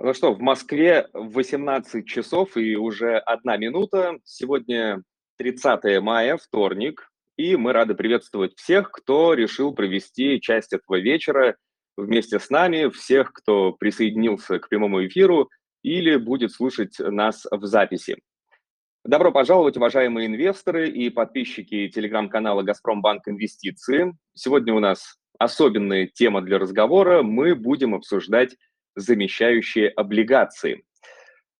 Ну что, в Москве 18 часов и уже одна минута. Сегодня 30 мая, вторник, и мы рады приветствовать всех, кто решил провести часть этого вечера вместе с нами, всех, кто присоединился к прямому эфиру или будет слушать нас в записи. Добро пожаловать, уважаемые инвесторы и подписчики телеграм-канала «Газпромбанк Инвестиции». Сегодня у нас особенная тема для разговора. Мы будем обсуждать замещающие облигации.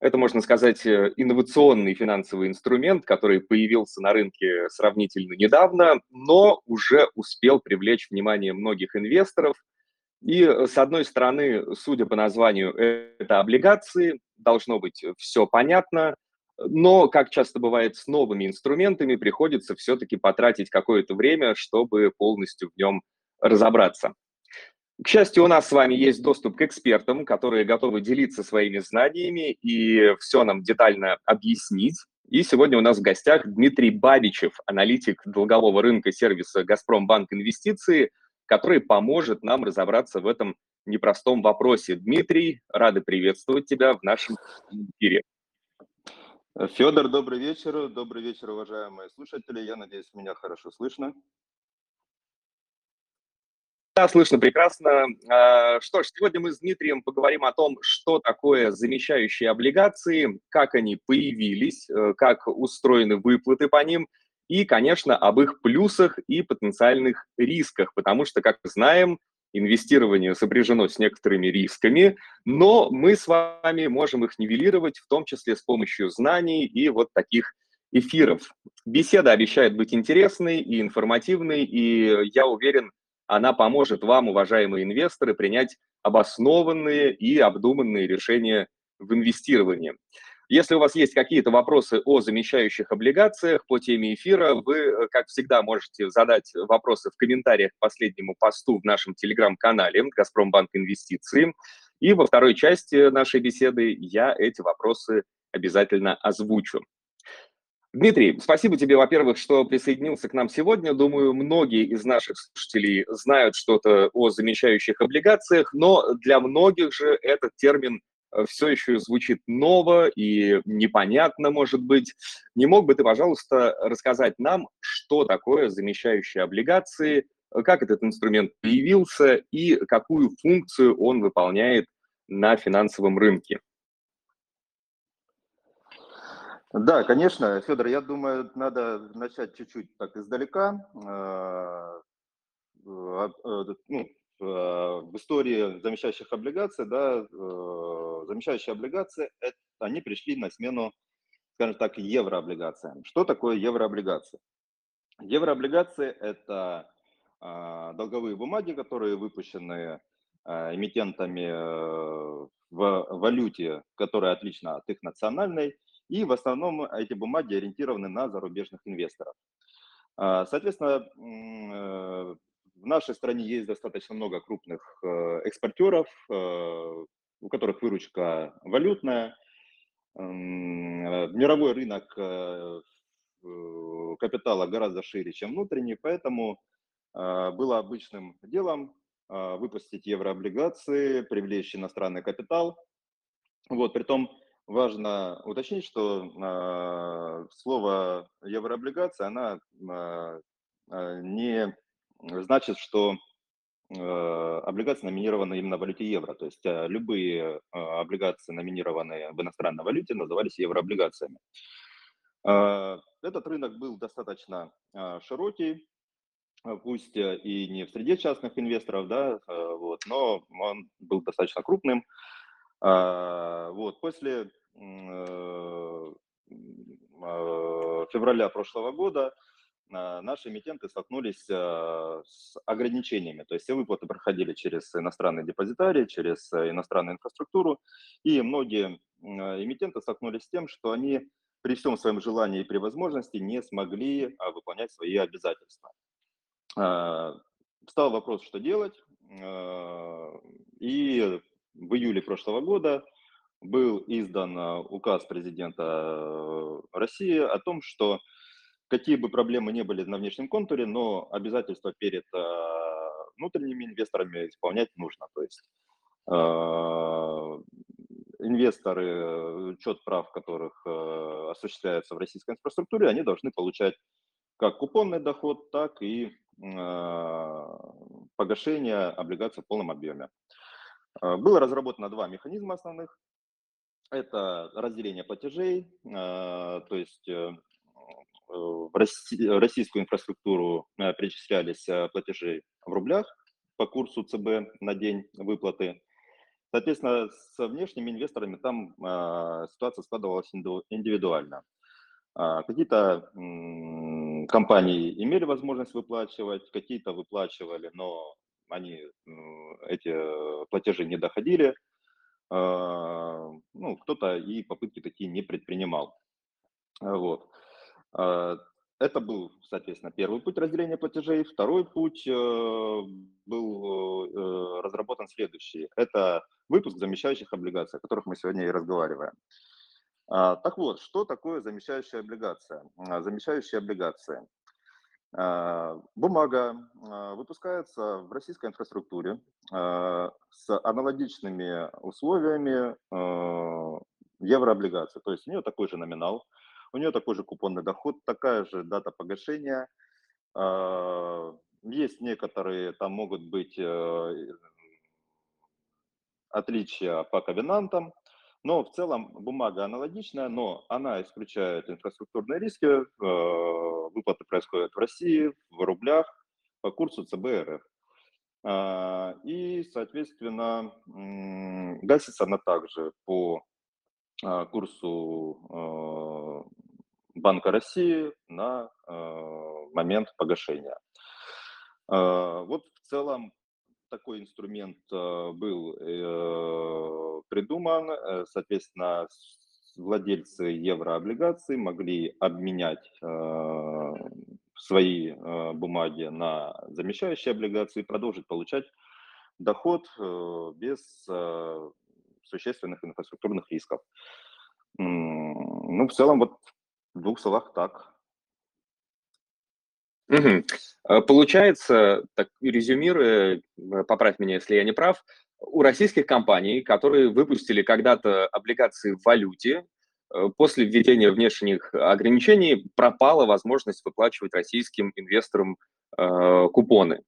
Это, можно сказать, э, инновационный финансовый инструмент, который появился на рынке сравнительно недавно, но уже успел привлечь внимание многих инвесторов. И, э, с одной стороны, судя по названию, это облигации, должно быть все понятно, но, как часто бывает с новыми инструментами, приходится все-таки потратить какое-то время, чтобы полностью в нем разобраться. К счастью, у нас с вами есть доступ к экспертам, которые готовы делиться своими знаниями и все нам детально объяснить. И сегодня у нас в гостях Дмитрий Бабичев, аналитик долгового рынка сервиса «Газпромбанк Инвестиции», который поможет нам разобраться в этом непростом вопросе. Дмитрий, рады приветствовать тебя в нашем эфире. Федор, добрый вечер. Добрый вечер, уважаемые слушатели. Я надеюсь, меня хорошо слышно. Да, слышно прекрасно. А, что ж, сегодня мы с Дмитрием поговорим о том, что такое замещающие облигации, как они появились, э, как устроены выплаты по ним и, конечно, об их плюсах и потенциальных рисках, потому что, как мы знаем, инвестирование сопряжено с некоторыми рисками, но мы с вами можем их нивелировать, в том числе с помощью знаний и вот таких эфиров. Беседа обещает быть интересной и информативной, и я уверен, она поможет вам, уважаемые инвесторы, принять обоснованные и обдуманные решения в инвестировании. Если у вас есть какие-то вопросы о замещающих облигациях по теме эфира, вы, как всегда, можете задать вопросы в комментариях к последнему посту в нашем телеграм-канале «Газпромбанк Инвестиции». И во второй части нашей беседы я эти вопросы обязательно озвучу. Дмитрий, спасибо тебе, во-первых, что присоединился к нам сегодня. Думаю, многие из наших слушателей знают что-то о замещающих облигациях, но для многих же этот термин э, все еще звучит ново и непонятно, может быть. Не мог бы ты, пожалуйста, рассказать нам, что такое замещающие облигации, как этот инструмент появился и какую функцию он выполняет на финансовом рынке? Да, конечно, Федор, я думаю, надо начать чуть-чуть так издалека. А, а, э, ну, а, в истории замещающих облигаций, да, э, замещающие облигации, они пришли на смену, скажем так, еврооблигациям. Что такое еврооблигации? Еврооблигации – это долговые бумаги, которые выпущены эмитентами э, в валюте, которая отлична от их национальной, и в основном эти бумаги ориентированы на зарубежных инвесторов. А, соответственно, э, в нашей стране есть достаточно много крупных э, экспортеров, э, у которых выручка валютная. Мировой рынок капитала гораздо шире, чем внутренний, поэтому было обычным делом выпустить еврооблигации, привлечь иностранный капитал. Вот, притом важно уточнить, что э, слово еврооблигация, она э, не значит, что облигации номинированы именно в валюте евро. То есть любые облигации, номинированные в иностранной валюте, назывались еврооблигациями. Этот рынок был достаточно широкий, пусть и не в среде частных инвесторов, да, вот, но он был достаточно крупным. Вот, после февраля прошлого года а, наши эмитенты столкнулись с ограничениями. То есть все выплаты проходили через иностранные депозитарии, через иностранную инфраструктуру, и многие эмитенты столкнулись с тем, что они при всем своем желании и при возможности не смогли выполнять свои обязательства. Стал вопрос, что делать, и в июле прошлого года был издан э, указ президента э, России о том, что какие бы проблемы не были на внешнем контуре, но обязательства перед э, внутренними инвесторами исполнять нужно. То есть инвесторы, учет прав которых осуществляется в российской инфраструктуре, они должны получать как купонный доход, так и погашение облигаций в полном объеме. Было разработано два механизма основных. Это разделение платежей, то есть в российскую инфраструктуру перечислялись платежи в рублях по курсу ЦБ на день выплаты. Соответственно, с внешними инвесторами там ситуация складывалась индивидуально. Какие-то компании имели возможность выплачивать, какие-то выплачивали, но они, эти платежи не доходили. Ну, кто-то и попытки такие не предпринимал. Вот. Это был, соответственно, первый путь разделения платежей. Второй путь был э, разработан следующий. Это выпуск замещающих облигаций, о которых мы сегодня и разговариваем. А, так вот, что такое замещающая облигация? А, замещающая облигация. А, бумага выпускается в российской инфраструктуре с аналогичными условиями еврооблигации. То есть у нее такой же номинал, у нее такой же купонный доход, такая же дата погашения. Есть некоторые, там могут быть э, отличия по ковенантам, но в целом бумага аналогичная, но она исключает инфраструктурные риски. Э, выплаты происходят в России, в рублях, по курсу ЦБ а, И, соответственно, гасится она также по а, курсу э, Банка России на э, момент погашения. А, вот в целом такой инструмент э, был э, придуман, э, соответственно, владельцы еврооблигаций могли обменять свои бумаги на замещающие облигации и продолжить получать доход без существенных инфраструктурных рисков. Ну, в целом, вот в двух словах так. Угу. Получается, так резюмируя, э, поправь меня, если я не прав, у российских компаний, которые выпустили когда-то облигации в валюте, э, после введения внешних ограничений пропала возможность выплачивать российским инвесторам э, купоны.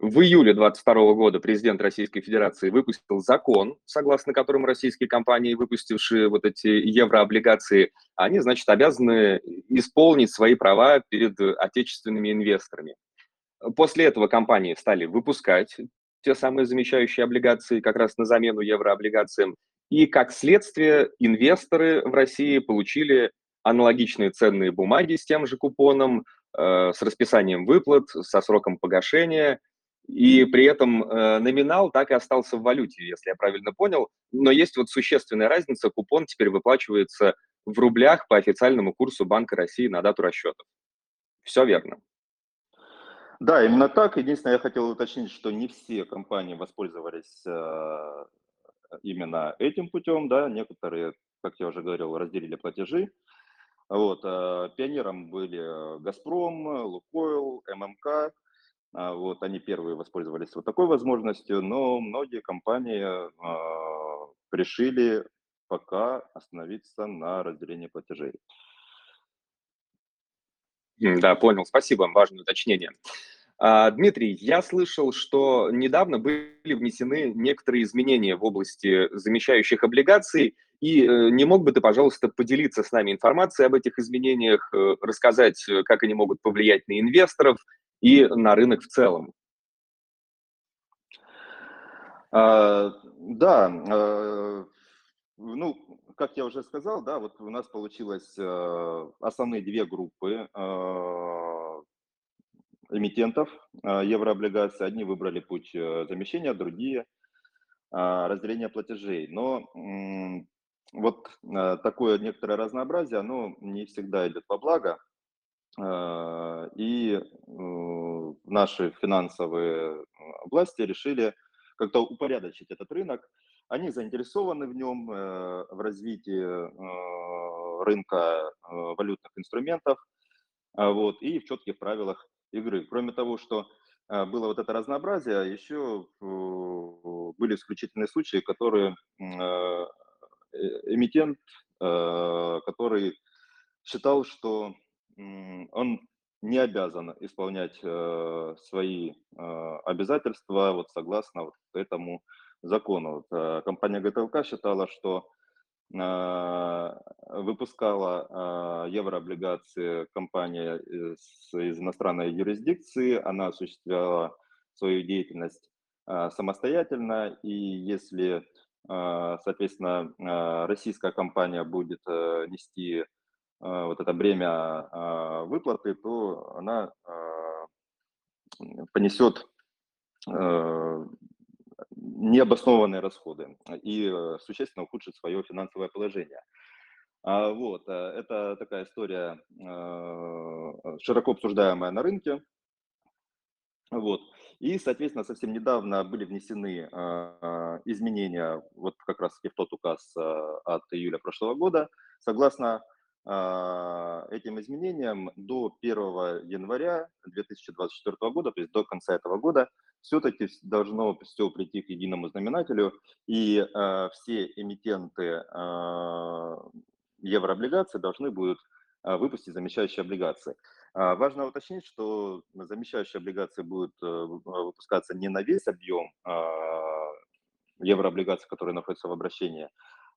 В июле 2022 года президент Российской Федерации выпустил закон, согласно которому российские компании, выпустившие вот эти еврооблигации, они, значит, обязаны исполнить свои права перед отечественными инвесторами. После этого компании стали выпускать те самые замещающие облигации как раз на замену еврооблигациям. И как следствие инвесторы в России получили аналогичные ценные бумаги с тем же купоном, э, с расписанием выплат, со сроком погашения – и при этом э, номинал так и остался в валюте, если я правильно понял. Но есть вот существенная разница. Купон теперь выплачивается в рублях по официальному курсу Банка России на дату расчетов. Все верно. Да, именно так. Единственное, я хотел уточнить, что не все компании воспользовались э, именно этим путем, да, некоторые, как я уже говорил, разделили платежи. Вот, э, пионером были Газпром, Лукойл, ММК, вот, они первые воспользовались вот такой возможностью, но многие компании э, решили пока остановиться на разделении платежей. Да, понял. Спасибо, важное уточнение. А, Дмитрий, я слышал, что недавно были внесены некоторые изменения в области замещающих облигаций, и э, не мог бы ты, пожалуйста, поделиться с нами информацией об этих изменениях, э, рассказать, э, как они могут повлиять на инвесторов и на рынок в целом. А, да, а, ну, как я уже сказал, да, вот у нас получилось а, основные две группы а, эмитентов а, еврооблигаций. Одни выбрали путь замещения, другие разделения платежей. Но вот такое некоторое разнообразие, оно не всегда идет во благо. А, и э, наши финансовые власти решили как-то упорядочить этот рынок. Они заинтересованы в нем, э, в развитии э, рынка валютных инструментов а, вот, и в четких правилах игры. Кроме того, что было вот это разнообразие, еще были исключительные случаи, которые эмитент, который считал, что он не обязан исполнять свои обязательства вот согласно вот этому закону. Вот, компания ГТЛК считала, что выпускала еврооблигации компания из, из иностранной юрисдикции, она осуществляла свою деятельность самостоятельно, и если, соответственно, российская компания будет нести вот это бремя выплаты, то она понесет необоснованные расходы и существенно ухудшит свое финансовое положение. А, вот, это такая история, широко обсуждаемая на рынке. Вот. И, соответственно, совсем недавно были внесены изменения вот как раз в тот указ от июля прошлого года, согласно этим изменениям до 1 января 2024 года, то есть до конца этого года, все-таки должно все прийти к единому знаменателю, и э, все эмитенты э, еврооблигаций должны будут э, выпустить замещающие облигации. Э, важно уточнить, что замещающие облигации будут э, выпускаться не на весь объем э, еврооблигаций, которые находятся в обращении,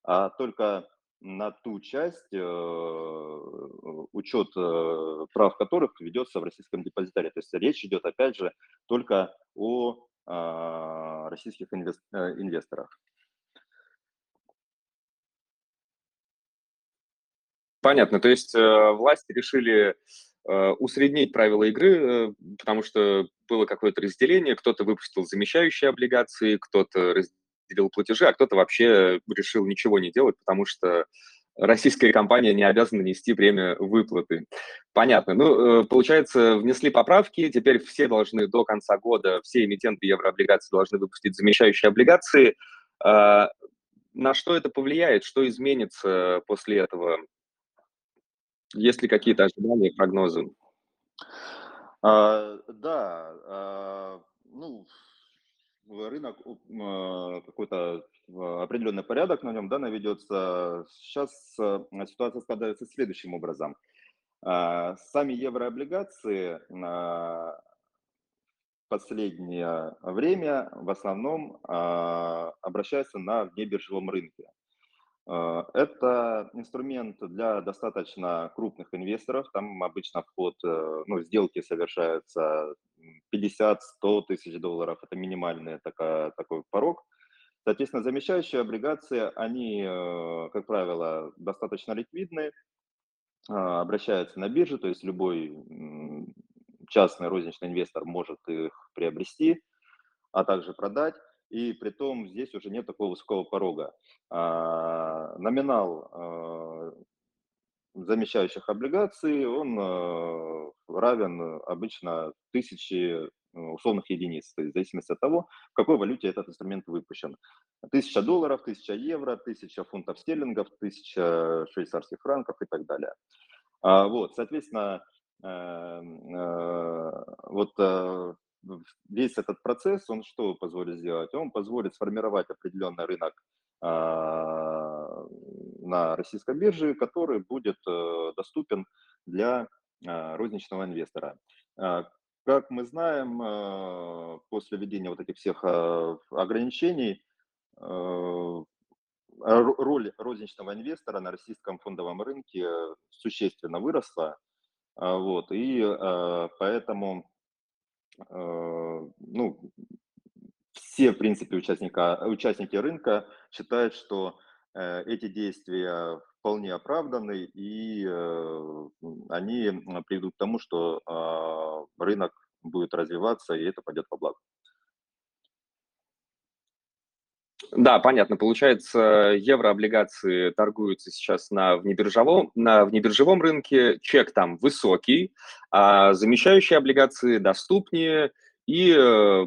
а только на ту часть, э, учет э, прав которых ведется в российском депозитаре. То есть речь идет, опять же, только о а, российских э, инвесторах. Понятно. То есть власти решили усреднить правила игры, потому что было какое-то разделение, кто-то выпустил замещающие облигации, кто-то разделил платежи, а кто-то вообще решил ничего не делать, потому что российская компания не обязана нести время выплаты. Понятно. Ну, э, получается, внесли поправки, теперь все должны до конца года, все эмитенты еврооблигаций должны выпустить замещающие облигации. А, на что это повлияет? Что изменится после этого? Есть ли какие-то ожидания, прогнозы? А, да, а, ну, рынок а, какой-то определенный порядок на нем да, наведется. Сейчас а, ситуация складывается следующим образом. А, сами еврооблигации последнее время в основном обращаются на внебиржевом рынке. Э, это инструмент для достаточно крупных инвесторов. Там обычно вход, э, ну, сделки совершаются 50-100 тысяч долларов. Это минимальный такая, такой порог. Соответственно, замещающие облигации, они, э, как правило, достаточно ликвидны, обращаются на бирже, то есть любой частный розничный инвестор может их приобрести, а также продать и при том здесь уже нет такого высокого порога. А, номинал а, замещающих облигаций, он а, равен обычно тысяче условных единиц, то есть в зависимости от того, в какой валюте этот инструмент выпущен. Тысяча долларов, тысяча евро, тысяча фунтов стерлингов, тысяча швейцарских франков и так далее. Вот, соответственно, э, э, вот э, весь этот процесс, он что позволит сделать? Он позволит сформировать определенный рынок а, на российской бирже, который будет э, доступен для а, розничного инвестора. А, как мы знаем, после введения вот этих всех ограничений, роль розничного инвестора на российском фондовом рынке существенно выросла. Вот, и поэтому Э, ну, все, в принципе, участника, участники рынка считают, что э, эти действия вполне оправданы, и э, они приведут к тому, что а, рынок будет развиваться, и это пойдет во благо. Да, понятно. Получается, еврооблигации торгуются сейчас на внебиржевом, на внебиржевом рынке, чек там высокий, а замещающие облигации доступнее, и э,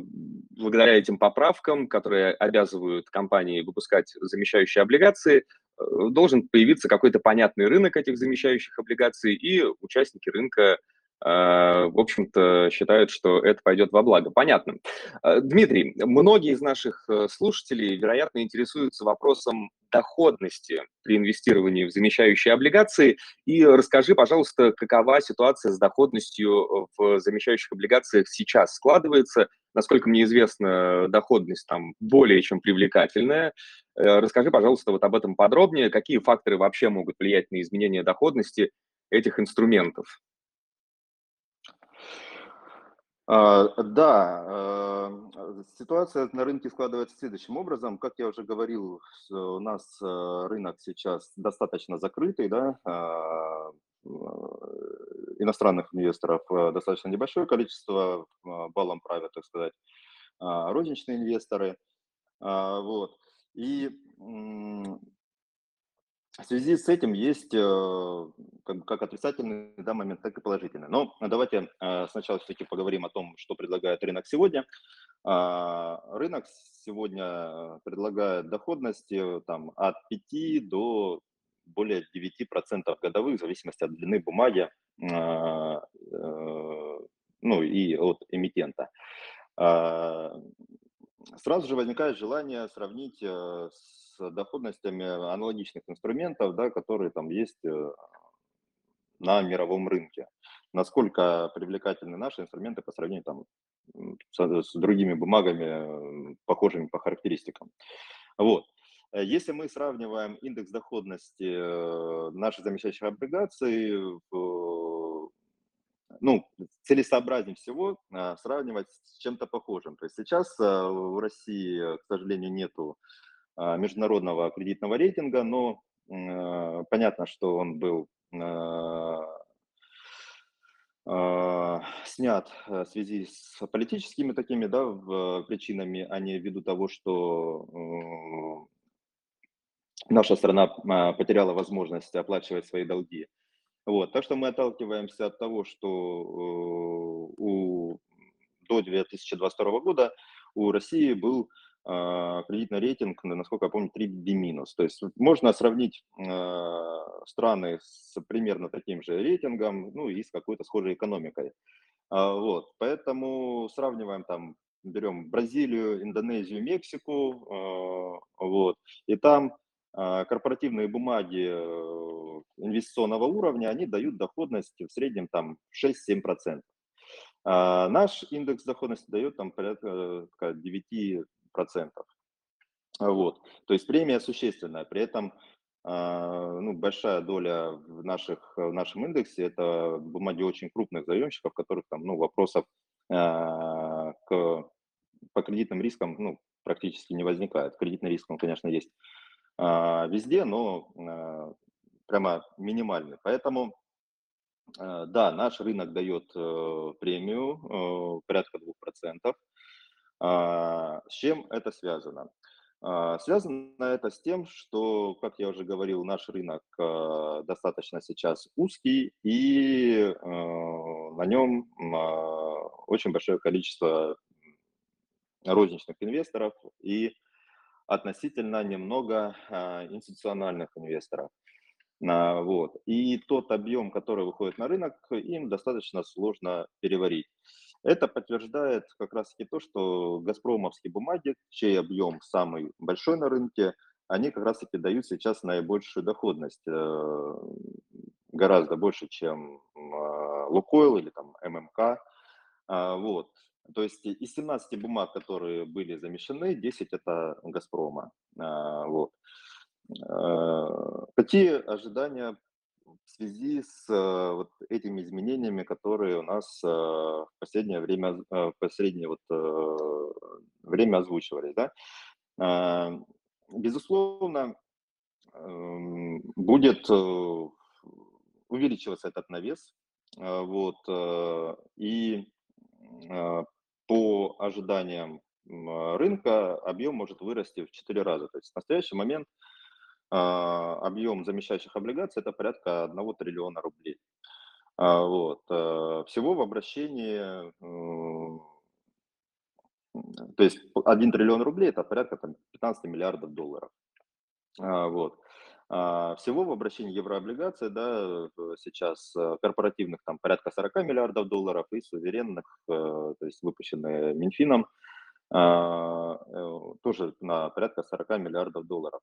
благодаря этим поправкам, которые обязывают компании выпускать замещающие облигации, э, должен появиться какой-то понятный рынок этих замещающих облигаций, и участники рынка в общем-то, считают, что это пойдет во благо. Понятно. Дмитрий, многие из наших слушателей, вероятно, интересуются вопросом доходности при инвестировании в замещающие облигации. И расскажи, пожалуйста, какова ситуация с доходностью в замещающих облигациях сейчас складывается. Насколько мне известно, доходность там более чем привлекательная. Э, расскажи, пожалуйста, вот об этом подробнее. Какие факторы вообще могут влиять на изменение доходности этих инструментов? А, да, а, ситуация на рынке складывается следующим образом. Как я уже говорил, у нас а, рынок сейчас достаточно закрытый, да, иностранных инвесторов достаточно небольшое количество, баллом правят, так сказать, розничные инвесторы. Вот. И в связи с этим есть э, как, отрицательный да, момент, так и положительный. Но давайте э, сначала все-таки поговорим о том, что предлагает рынок сегодня. А, рынок сегодня предлагает доходности там, от 5 до более 9% годовых, в зависимости от длины бумаги, а, э, ну и от эмитента. А, сразу же возникает желание сравнить с доходностями аналогичных инструментов, да, которые там есть э, на мировом рынке. Насколько привлекательны наши инструменты по сравнению там, с, с другими бумагами, э, похожими по характеристикам. Вот. Э, если мы сравниваем индекс доходности наших замещающих облигаций, ну, целесообразнее всего сравнивать с чем-то похожим. То есть сейчас в России, к сожалению, нету международного кредитного рейтинга, но э, понятно, что он был а, а, снят э, в связи с политическими такими да, причинами, а не ввиду того, что э, наша страна потеряла возможность оплачивать свои долги. Вот, так что мы отталкиваемся от того, что у, до 2022 года у России был а, кредитный рейтинг, насколько я помню, 3B-. То есть можно сравнить а, страны с примерно таким же рейтингом, ну и с какой-то схожей экономикой. А, вот, поэтому сравниваем там, берем Бразилию, Индонезию, Мексику, вот, и там корпоративные бумаги э, инвестиционного уровня, они дают доходность в среднем там 6-7%. А наш индекс доходности дает там порядка 9 процентов. Вот. То есть премия существенная. При этом а, ну, большая доля в, наших, в нашем индексе – это бумаги очень крупных заемщиков, которых там ну, вопросов а, к, по кредитным рискам ну, практически не возникает. Кредитный риск, он, конечно, есть а, везде, но прямо минимальный. Поэтому да, наш рынок дает э, премию э, порядка 2%. А, с чем это связано? А, связано это с тем, что, как я уже говорил, наш рынок а, достаточно сейчас узкий, и на нем очень большое количество розничных инвесторов и относительно немного институциональных инвесторов. Вот. И тот объем, который выходит на рынок, им достаточно сложно переварить. Это подтверждает как раз-таки то, что газпромовские бумаги, чей объем самый большой на рынке, они как раз-таки дают сейчас наибольшую доходность, э, гораздо больше, чем а, Лукойл или там ММК. А, вот. То есть из 17 бумаг, которые были замещены, 10 это Газпрома. А, вот. Какие ожидания в связи с э, вот этими изменениями, которые у нас э, последнее время, э, в последнее вот время озвучивались, да, безусловно, эм, будет увеличиваться этот навес, вот, и по ожиданиям рынка объем может вырасти в 4 раза. То есть в настоящий момент объем замещающих облигаций это порядка 1 триллиона рублей. А, вот. Э, всего в обращении, то есть 1 триллион рублей это порядка там, 15 миллиардов долларов. А, вот. А, всего в обращении еврооблигаций, да, сейчас э, корпоративных там порядка 40 миллиардов долларов и суверенных, э, то есть выпущенные Минфином, тоже на порядка 40 миллиардов долларов.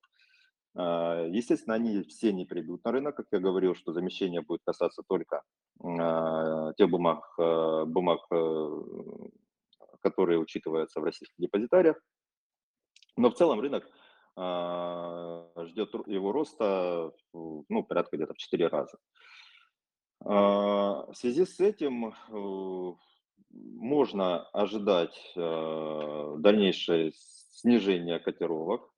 А, Естественно, они все не придут на рынок, как я говорил, что замещение будет касаться только а, тех бумаг, э, бумаг, э, которые учитываются в российских депозитариях. Но в целом рынок а, ждет его роста ну, порядка где-то в 4 раза. А, В связи с этим э, можно ожидать э, дальнейшее снижение котировок.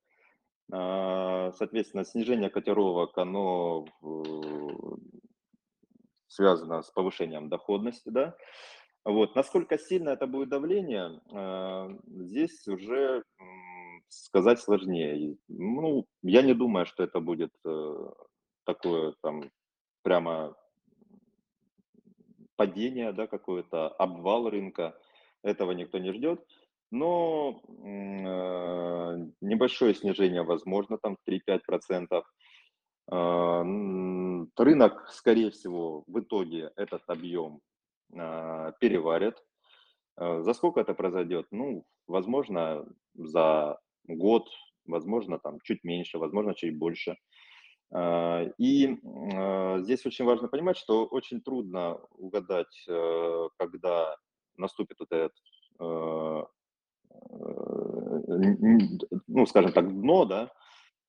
А, Соответственно, снижение котировок, оно связано с повышением доходности, да. Вот. Насколько сильно это будет давление, а, здесь уже сказать сложнее. Ну, я не думаю, что это будет э, такое там прямо падение, да, какое-то обвал рынка. Этого никто не ждет. Но э, небольшое снижение возможно, там 3-5%. А, м, Рынок, скорее всего, в итоге этот объем а, переварит. А, За сколько это произойдет? Ну, возможно, за год, возможно, там чуть меньше, возможно, чуть больше. А, И а, здесь очень важно понимать, что очень трудно угадать, э, когда наступит вот этот, э, э, ну, скажем так, дно, да,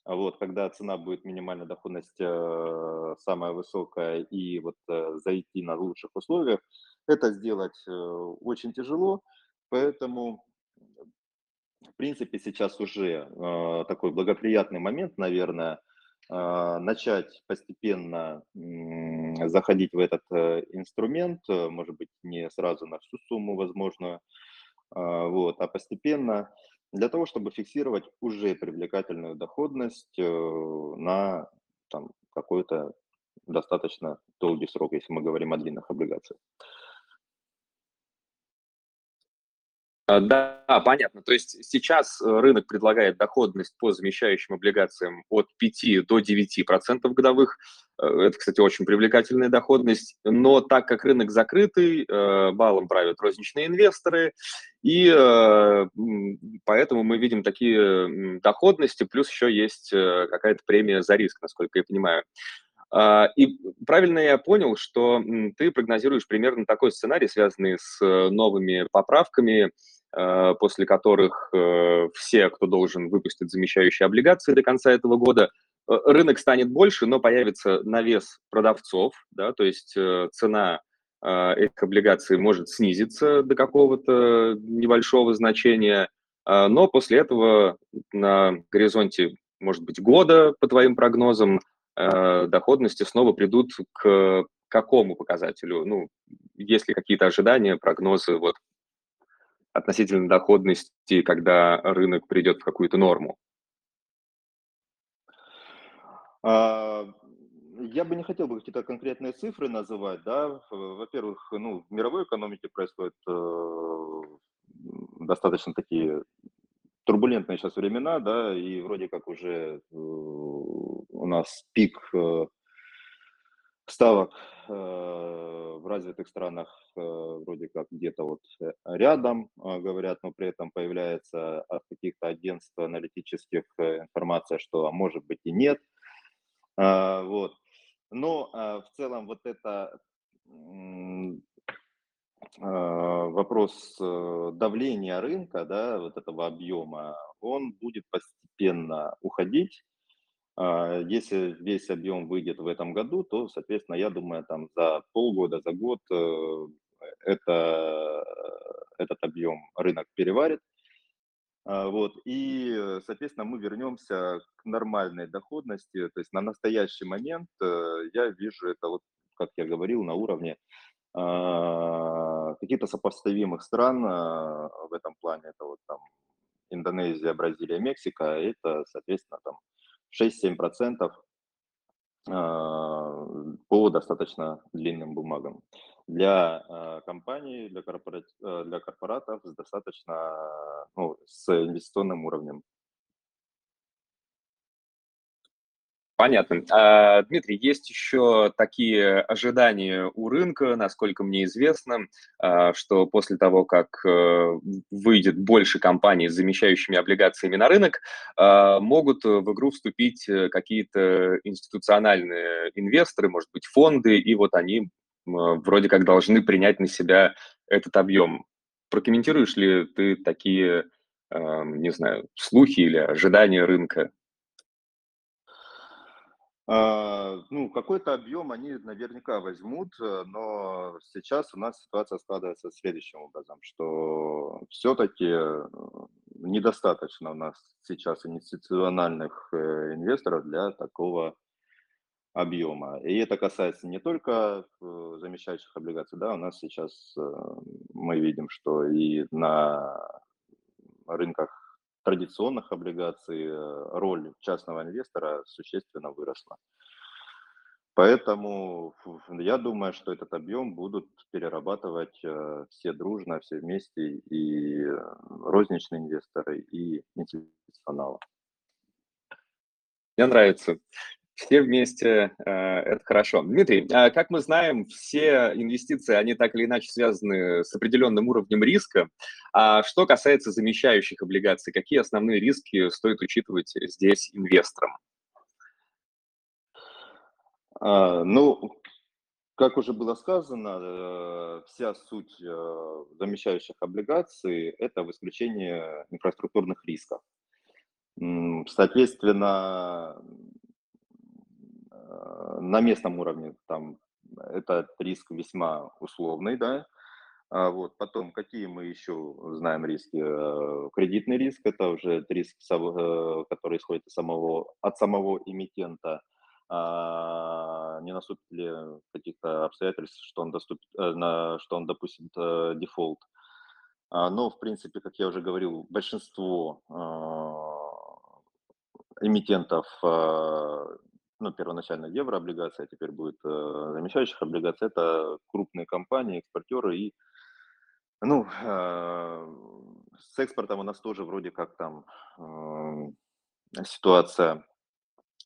вот, когда цена будет минимальная доходность э, самая высокая и вот э, зайти на лучших условиях, это сделать э, очень тяжело, поэтому в принципе сейчас уже такой благоприятный момент, наверное, начать постепенно заходить в этот инструмент, может быть, не сразу на всю сумму, возможно, а, вот, а постепенно для того, чтобы фиксировать уже привлекательную доходность э, на там, какой-то достаточно долгий срок, если мы говорим о длинных облигациях. А, Да, понятно. То есть сейчас э, рынок предлагает доходность по замещающим облигациям от 5 до 9% годовых. Э, Это, кстати, очень привлекательная доходность. Но так как рынок закрытый, э, балом правят розничные инвесторы, и э, поэтому мы видим такие доходности, плюс еще есть э, какая-то премия за риск, насколько я понимаю. А, И правильно я понял, что ты прогнозируешь примерно такой сценарий, связанный с э, новыми поправками, э, после которых э, все, кто должен выпустить замещающие облигации до конца этого года, э, рынок станет больше, но появится навес продавцов, да, то есть цена э, этих облигаций может снизиться до какого-то небольшого значения, а, но после этого на горизонте, может быть, года, по твоим прогнозам, доходности снова придут к какому показателю? Ну, есть ли какие-то ожидания, прогнозы вот относительно доходности, когда рынок придет в какую-то норму? А, Я бы не хотел бы какие-то конкретные цифры называть, да. Во-первых, ну, в мировой экономике происходят э, достаточно такие турбулентные сейчас времена, да, и вроде как уже э, у нас пик э, ставок э, в развитых странах вроде как где-то вот рядом, говорят, но при этом появляется от каких-то агентств аналитических информация, что а может быть и нет. А, Вот. Но а, в целом вот это вопрос э, давления рынка, да, вот этого объема, он будет постепенно уходить. А, Если весь объем выйдет в этом году, то, соответственно, я думаю, там за полгода, за год э, это, этот объем рынок переварит. А, Вот. И, э, соответственно, мы вернемся к нормальной доходности. То есть на настоящий момент э, я вижу это, вот, как я говорил, на уровне а, каких-то сопоставимых стран а, в этом плане. Это вот там Индонезия, Бразилия, Мексика. Это, соответственно, там 6-7% а, по достаточно длинным бумагам. Для компаний, для, корпорат, для корпоратов с достаточно, ну, с инвестиционным уровнем. Понятно. А, Дмитрий, есть еще такие ожидания у рынка, насколько мне известно, а, что после того, как э, выйдет больше компаний с замещающими облигациями на рынок, а, могут в игру вступить э, какие-то институциональные инвесторы, может быть, фонды, и вот они вроде как должны принять на себя этот объем. Прокомментируешь ли ты такие, не знаю, слухи или ожидания рынка? А, ну, какой-то объем они наверняка возьмут, э, но сейчас у нас ситуация складывается следующим образом, что все-таки э, недостаточно у нас сейчас инвестициональных э, инвесторов для такого объема. И это касается не только замещающих облигаций, да, у нас сейчас мы видим, что и на рынках традиционных облигаций э, роль частного инвестора существенно выросла. Поэтому я думаю, что этот объем будут перерабатывать э, все дружно, все вместе, и э, розничные инвесторы, и институционалы. Мне нравится все вместе э, это хорошо. Дмитрий, а как мы знаем, все инвестиции, они так или иначе связаны с определенным уровнем риска. А что касается замещающих облигаций, какие основные риски стоит учитывать здесь инвесторам? А, ну, как уже было сказано, э, вся суть э, замещающих облигаций – это в исключении инфраструктурных рисков. Соответственно, на местном уровне там этот риск весьма условный, да. А вот потом, какие мы еще знаем риски? Э, кредитный риск – это уже риск, э, который исходит от самого, от самого эмитента. А, не наступит ли каких-то обстоятельств, что он, доступит, что он допустит дефолт. А, но, в принципе, как я уже говорил, большинство эмитентов ну, первоначально еврооблигация, а теперь будет э, замещающих облигаций, это крупные компании, экспортеры и ну, э, с экспортом у нас тоже вроде как там э, ситуация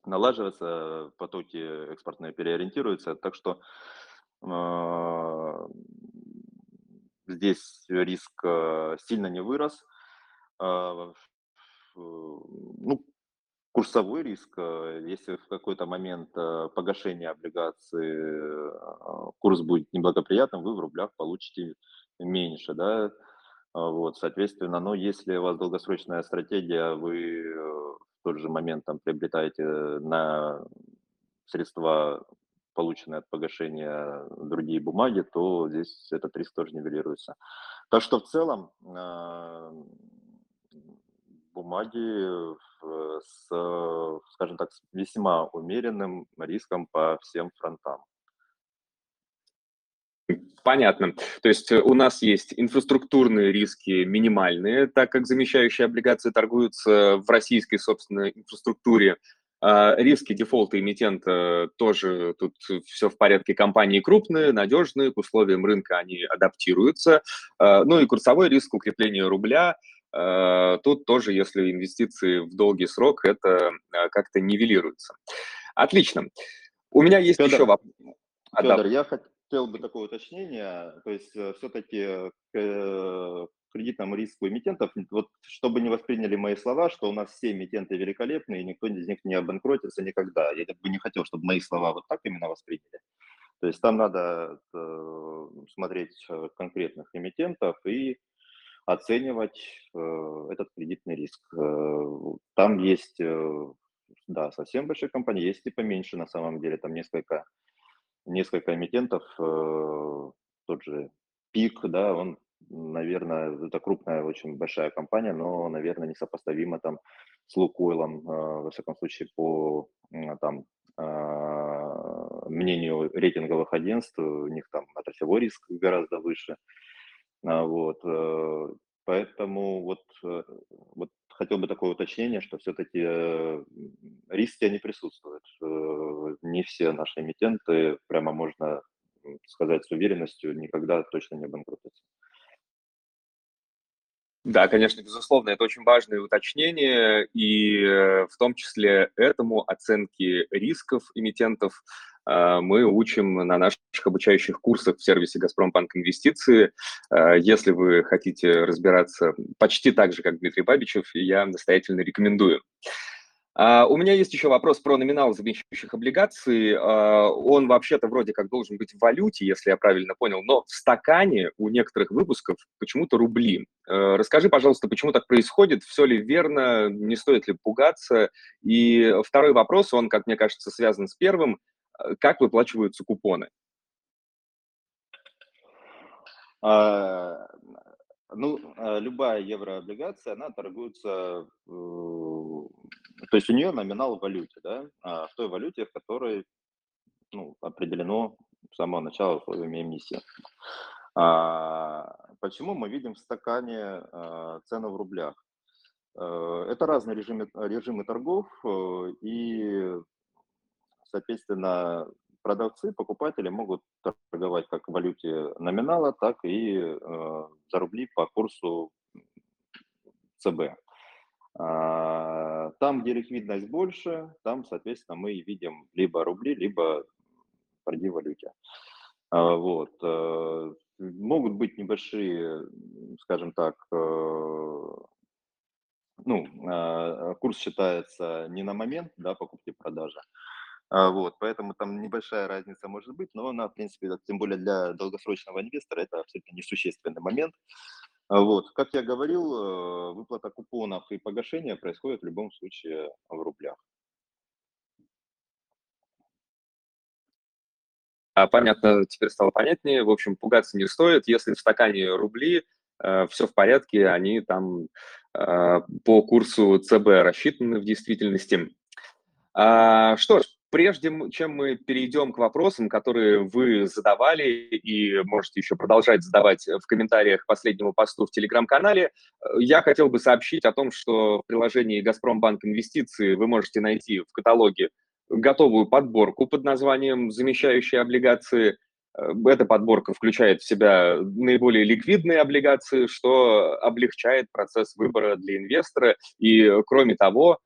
налаживается, потоки экспортные переориентируются, так что э, здесь риск э, сильно не вырос. Э, ну, курсовой риск, э, если в какой-то момент э, погашения облигации э, курс будет неблагоприятным, вы в рублях получите меньше, да, вот, соответственно, но если у вас долгосрочная стратегия, вы в тот же момент там приобретаете на средства, полученные от погашения другие бумаги, то здесь этот риск тоже нивелируется. Так что в целом бумаги с, скажем так, весьма умеренным риском по всем фронтам. Понятно. То есть э, у нас есть инфраструктурные риски минимальные, так как замещающие облигации торгуются в российской, собственно, инфраструктуре. А риски дефолта эмитента тоже тут все в порядке. Компании крупные, надежные, к условиям рынка они адаптируются. А, ну и курсовой риск укрепления рубля – Э, тут тоже, если инвестиции в долгий срок, это э, как-то нивелируется. Отлично. У меня есть Федор, еще вопрос. Федор, я хотел бы такое уточнение. То есть э, все-таки к кредитному риску эмитентов, вот чтобы не восприняли мои слова, что у нас все эмитенты великолепные, и никто из них не обанкротится никогда. Я бы не хотел, чтобы мои слова вот так именно восприняли. То есть там надо смотреть конкретных эмитентов и оценивать э, этот кредитный риск. Э, там есть, э, да, совсем большие компании, есть и поменьше на самом деле, там несколько, несколько эмитентов, э, тот же ПИК, да, он, наверное, это крупная, очень большая компания, но, наверное, несопоставимо там с Лукойлом, э, во всяком случае, по там э, мнению рейтинговых агентств, у них там отраслевой риск гораздо выше. А, вот, э, поэтому вот, э, вот хотел бы такое уточнение, что все-таки э, риски, они присутствуют. Не все наши эмитенты, прямо можно сказать с уверенностью, никогда точно не банкротятся. Да, конечно, безусловно, это очень важное уточнение, и в том числе этому оценки рисков эмитентов мы учим на наших обучающих курсах в сервисе «Газпромбанк Инвестиции». Э, если вы хотите разбираться почти так же, как Дмитрий Бабичев, я настоятельно рекомендую. А, у меня есть еще вопрос про номинал замещающих облигаций. А, он вообще-то вроде как должен быть в валюте, если я правильно понял, но в стакане у некоторых выпусков почему-то рубли. Расскажи, пожалуйста, почему так происходит, все ли верно, не стоит ли пугаться? И второй вопрос, он, как мне кажется, связан с первым. Как выплачиваются купоны? Ну, а, любая еврооблигация, она торгуется, э, то есть у нее номинал в валюте, да, а в той валюте, в которой ну, определено с самого начала условиями эмиссии. А почему мы видим в стакане а, цену в рублях? Э, это разные режимы, режимы торгов, э, и, соответственно, продавцы, покупатели могут торговать как в валюте номинала, так и э, за рубли по курсу ЦБ. А, там, где ликвидность больше, там, соответственно, мы видим либо рубли, либо в валюте. А, вот. Э, могут быть небольшие, скажем так, э, ну, а, курс считается не на момент да, покупки-продажи, вот, поэтому там небольшая разница может быть, но она, в принципе, тем более для долгосрочного инвестора, это абсолютно несущественный момент. А, вот, как я говорил, э, выплата купонов и погашение происходит в любом случае в рублях. А, понятно, теперь стало понятнее. В общем, пугаться не стоит. Если в стакане рубли, э, все в порядке, они там э, по курсу ЦБ рассчитаны в действительности. А, что ж, прежде чем мы перейдем к вопросам, которые вы задавали и можете еще продолжать задавать в комментариях к последнему посту в Телеграм-канале, э, я хотел бы сообщить о том, что в приложении «Газпромбанк Инвестиции» вы можете найти в каталоге готовую подборку под названием «Замещающие облигации». Э, эта подборка включает в себя наиболее ликвидные облигации, что облегчает процесс выбора для инвестора. И, кроме того,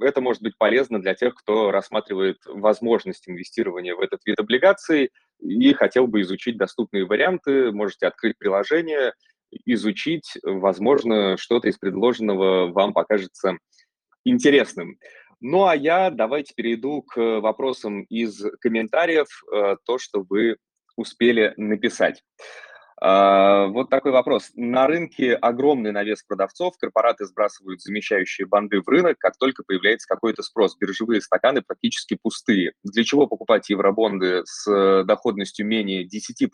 это может быть полезно для тех, кто рассматривает возможность инвестирования в этот вид облигаций и хотел бы изучить доступные варианты. Можете открыть приложение, изучить. Возможно, что-то из предложенного вам покажется интересным. Ну а я давайте перейду к вопросам из комментариев, э, то, что вы успели написать. А, вот такой вопрос. На рынке огромный навес продавцов, корпораты сбрасывают замещающие банды в рынок, как только появляется какой-то спрос. Биржевые стаканы практически пустые. Для чего покупать евробонды с доходностью менее 10%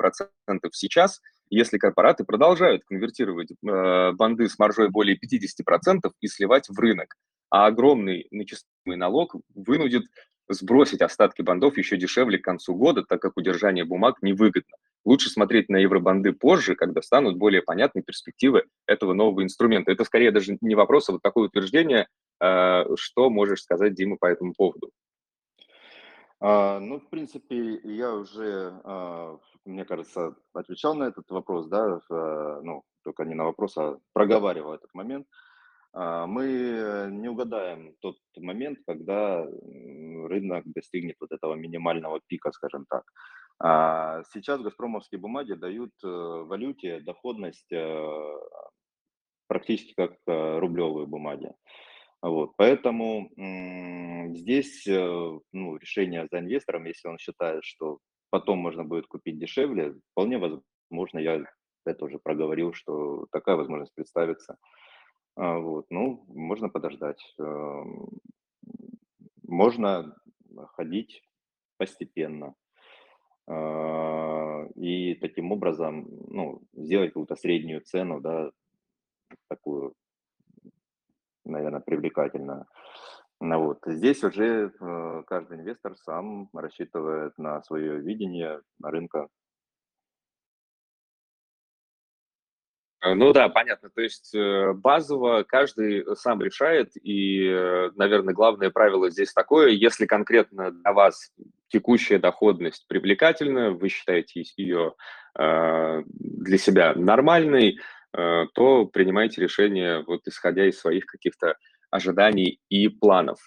сейчас, если корпораты продолжают конвертировать э, банды с маржой более 50% и сливать в рынок? А огромный начисляемый налог вынудит сбросить остатки бандов еще дешевле к концу года, так как удержание бумаг невыгодно лучше смотреть на евробанды позже, когда станут более понятны перспективы этого нового инструмента. Это скорее даже не вопрос, а вот такое утверждение. А, что можешь сказать, Дима, по этому поводу? А, ну, в принципе, я уже, а, мне кажется, отвечал на этот вопрос, да, ну, только не на вопрос, а проговаривал этот момент. Мы не угадаем тот момент, когда рынок достигнет вот этого минимального пика, скажем так. А сейчас газпромовские бумаги дают э, валюте доходность э, практически как э, рублевые бумаги. Вот, поэтому здесь ну, решение за инвестором, если он считает, что потом можно будет купить дешевле, вполне возможно, я это уже проговорил, что такая возможность представится. А, вот, ну, можно подождать. Эм, можно ходить постепенно. И таким образом ну, сделать какую-то среднюю цену, да, такую, наверное, привлекательную. Ну, вот. Здесь уже э, каждый инвестор сам рассчитывает на свое видение рынка Э, ну да, понятно. То есть э, базово каждый сам решает, и, наверное, главное правило здесь такое, если конкретно для вас текущая доходность привлекательна, вы считаете ее для себя нормальной, то принимайте решение, вот исходя из своих каких-то ожиданий и планов.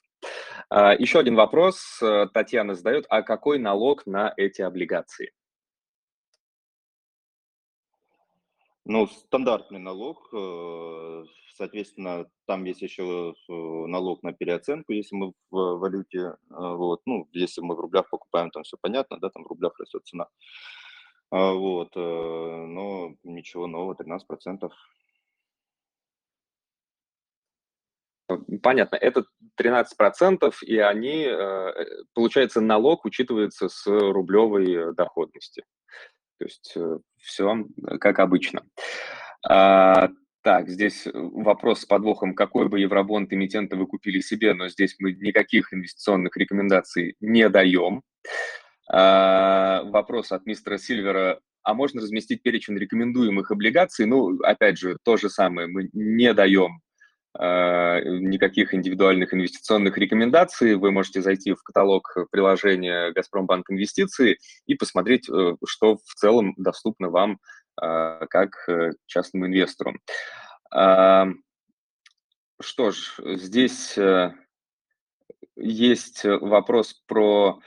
А, Еще один вопрос Татьяна задает, а какой налог на эти облигации? Ну, стандартный налог, э, соответственно, там есть еще э, налог на переоценку, если мы в валюте, э, вот, ну, если мы в рублях покупаем, там все понятно, да, там в рублях растет цена. А, вот, но ничего нового, 13%. Понятно, это 13%, и они, получается, налог учитывается с рублевой доходности. То есть э, все как обычно. А, так, здесь вопрос с подвохом, какой бы евробонд эмитента вы купили себе, но здесь мы никаких инвестиционных рекомендаций не даем. А, вопрос от мистера Сильвера, а можно разместить перечень рекомендуемых облигаций? Ну, опять же, то же самое, мы не даем Э, никаких индивидуальных инвестиционных рекомендаций. Вы можете зайти в каталог приложения «Газпромбанк Инвестиции» и посмотреть, э, что в целом доступно вам э, как частному инвестору. Что ж, здесь есть вопрос про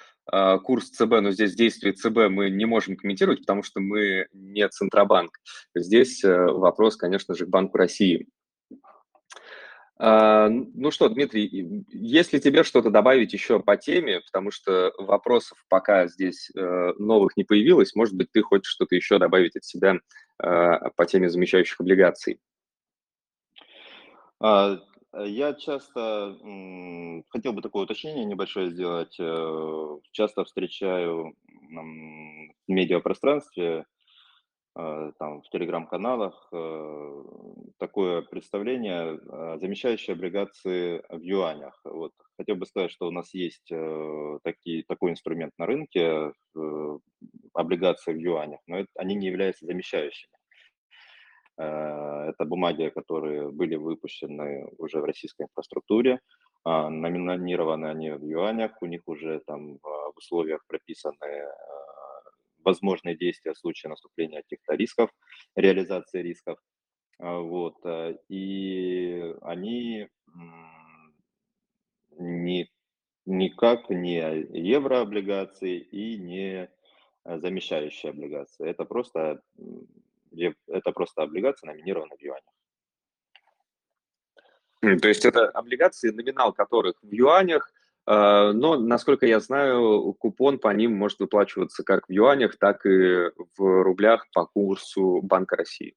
курс ЦБ, но здесь действие ЦБ мы не можем комментировать, потому что мы не Центробанк. Здесь вопрос, конечно же, к Банку России. А, ну что, Дмитрий, если тебе что-то добавить еще по теме, потому что вопросов пока здесь э, новых не появилось, может быть, ты хочешь что-то еще добавить от себя э, по теме замещающих облигаций? А, я часто хотел бы такое уточнение небольшое сделать. Э, часто встречаю в медиапространстве там, в телеграм-каналах э, такое представление, э, замещающие облигации в юанях. Вот. Хотел бы сказать, что у нас есть такие, такой инструмент на рынке, облигации в юанях, но это, они не являются замещающими. Это бумаги, которые были выпущены уже в российской инфраструктуре, а, номинированы они в юанях, у них уже там в условиях прописаны возможные действия в случае наступления каких-то рисков, реализации рисков. А, вот. Э, и они не, никак не еврооблигации и не замещающие облигации. Это просто, это просто облигации, номинированные в юанях. То есть это облигации, номинал которых в юанях, но, насколько я знаю, купон по ним может выплачиваться как в юанях, так и в рублях по курсу Банка России.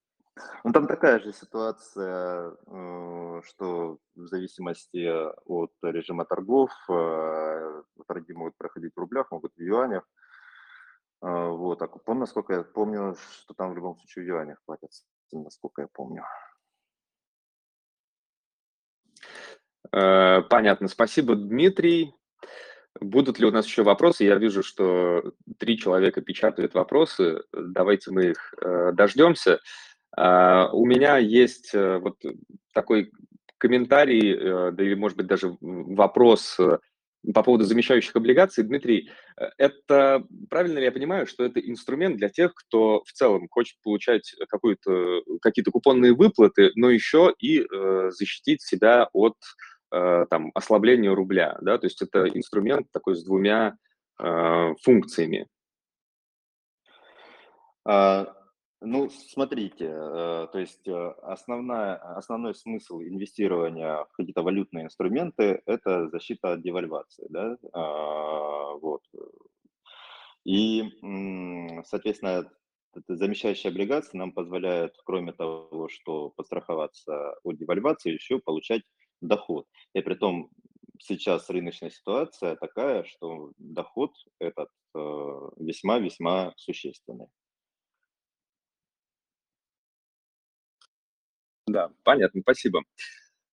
Ну, там такая же ситуация, э, что в зависимости от режима торгов, э, торги могут проходить в рублях, могут в юанях. Э, вот, а купон, насколько я помню, что там в любом случае в юанях платятся, насколько я помню. Э, понятно. Спасибо, Дмитрий. Будут ли у нас еще вопросы? Я вижу, что три человека печатают вопросы. Давайте мы их э, дождемся. Э, у меня есть э, вот такой комментарий, э, да или, может быть, даже вопрос э, по поводу замещающих облигаций. Дмитрий, э, это правильно ли я понимаю, что это инструмент для тех, кто в целом хочет получать какие-то купонные выплаты, но еще и э, защитить себя от Э, там, ослаблению рубля, да, то есть это инструмент такой с двумя э, функциями. А, ну, смотрите, э, то есть э, основная, основной смысл инвестирования в какие-то валютные инструменты – это защита от девальвации, да, а, вот. И, соответственно, замещающие облигации нам позволяют, кроме того, что подстраховаться от девальвации, еще получать доход. И при том сейчас рыночная ситуация такая, что доход этот э, весьма-весьма существенный. Да, понятно, спасибо.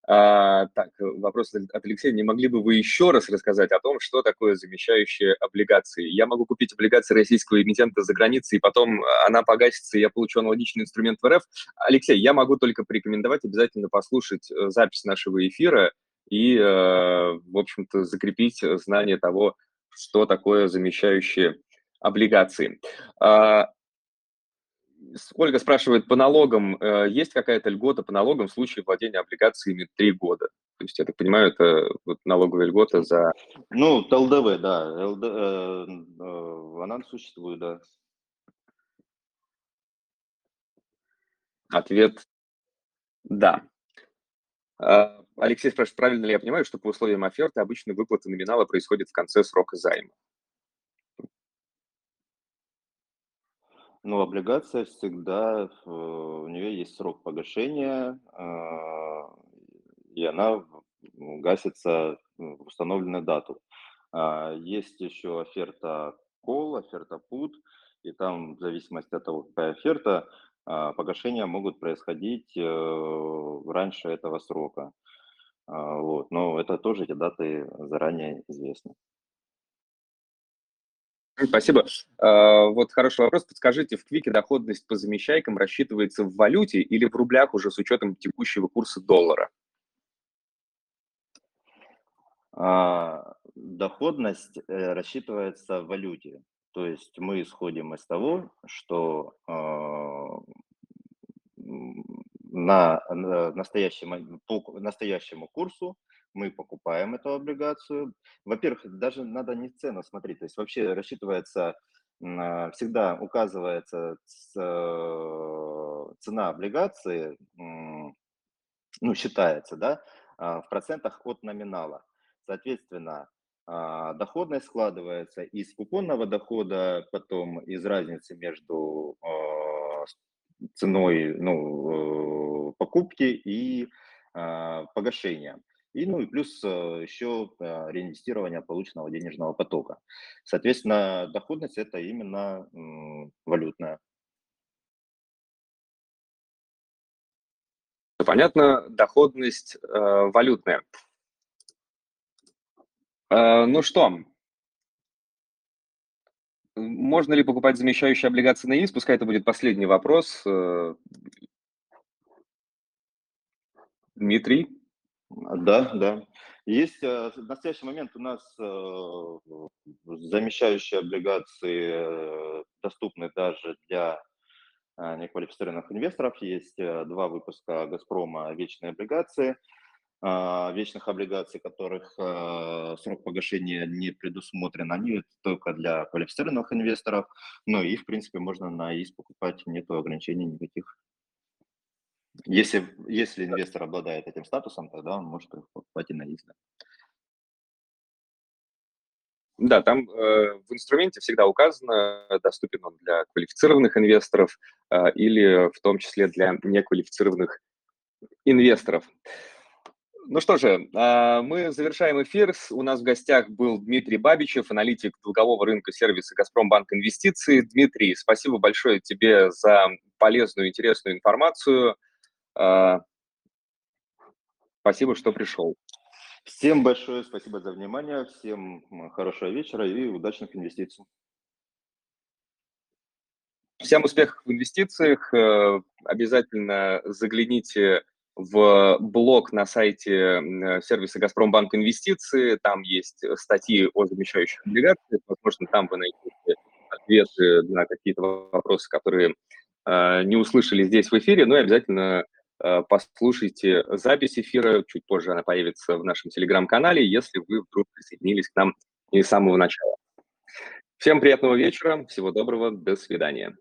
А, так, вопрос от Алексея. Не могли бы вы еще раз рассказать о том, что такое замещающие облигации? Я могу купить облигации российского эмитента за границей, и потом она погасится, и я получу аналогичный инструмент в РФ. Алексей, я могу только порекомендовать обязательно послушать э, запись нашего эфира и, э, в общем-то, закрепить знание того, что такое замещающие облигации. Ольга спрашивает, по налогам э, есть какая-то льгота по налогам в случае владения облигациями три года? То есть, я так понимаю, это вот налоговая льгота за... Ну, ЛДВ, да, ЛД, э, э, она существует, да. Ответ – да. А, Алексей спрашивает, правильно ли я понимаю, что по условиям оферты обычно выплата номинала происходит в конце срока займа? Ну, облигация всегда, у нее есть срок погашения, а, и она гасится в установленную дату. А, есть еще оферта call, оферта put, и там в зависимости от того, какая оферта, а, погашения могут происходить э, раньше этого срока. Вот. Но это тоже эти даты заранее известны. Спасибо. А, вот хороший вопрос. Подскажите, в Квике доходность по замещайкам рассчитывается в валюте или в рублях уже с учетом текущего курса доллара? А, доходность э, рассчитывается в валюте. То есть мы исходим из того, что а, на настоящем, по настоящему курсу мы покупаем эту облигацию. Во-первых, даже надо не цену смотреть, то есть вообще рассчитывается, а, всегда указывается э, цена облигации, ну, считается, да, а, в процентах от номинала. Соответственно, а, доходность складывается из купонного дохода, потом из разницы между ценой ну, э, покупки и погашения. И, ну и плюс э, еще э, реинвестирование полученного денежного потока. Соответственно, доходность это именно валютная. Понятно, доходность э, валютная. Э, ну что, можно ли покупать замещающие облигации на ИИС? Пускай это будет последний вопрос. Дмитрий? Да, да. Есть э, в настоящий момент у нас э, замещающие облигации э, доступны даже для неквалифицированных инвесторов. Есть два выпуска «Газпрома» вечные облигации, вечных облигаций, которых срок погашения не предусмотрен. Они только для квалифицированных инвесторов, но и, в принципе, можно на ИС покупать, нет ограничений никаких. Если, если инвестор обладает этим статусом, тогда он может покупать и. Да, там э, в инструменте всегда указано, доступен он для квалифицированных инвесторов э, или в том числе для неквалифицированных инвесторов. Ну что же, э, мы завершаем эфир. У нас в гостях был Дмитрий Бабичев, аналитик долгового рынка сервиса «Газпромбанк Инвестиции». Дмитрий, спасибо большое тебе за полезную, интересную информацию. А, спасибо, что пришел. Всем большое спасибо за внимание, всем хорошего вечера и удачных инвестиций. Всем успехов в инвестициях. Э, обязательно загляните в блог на сайте сервиса «Газпромбанк Инвестиции». Там есть статьи о замещающих облигациях. Возможно, там вы найдете ответы на какие-то вопросы, которые э, не услышали здесь в эфире. Ну и обязательно послушайте запись эфира, чуть позже она появится в нашем телеграм-канале, если вы вдруг присоединились к нам не с самого начала. Всем приятного вечера, всего доброго, до свидания.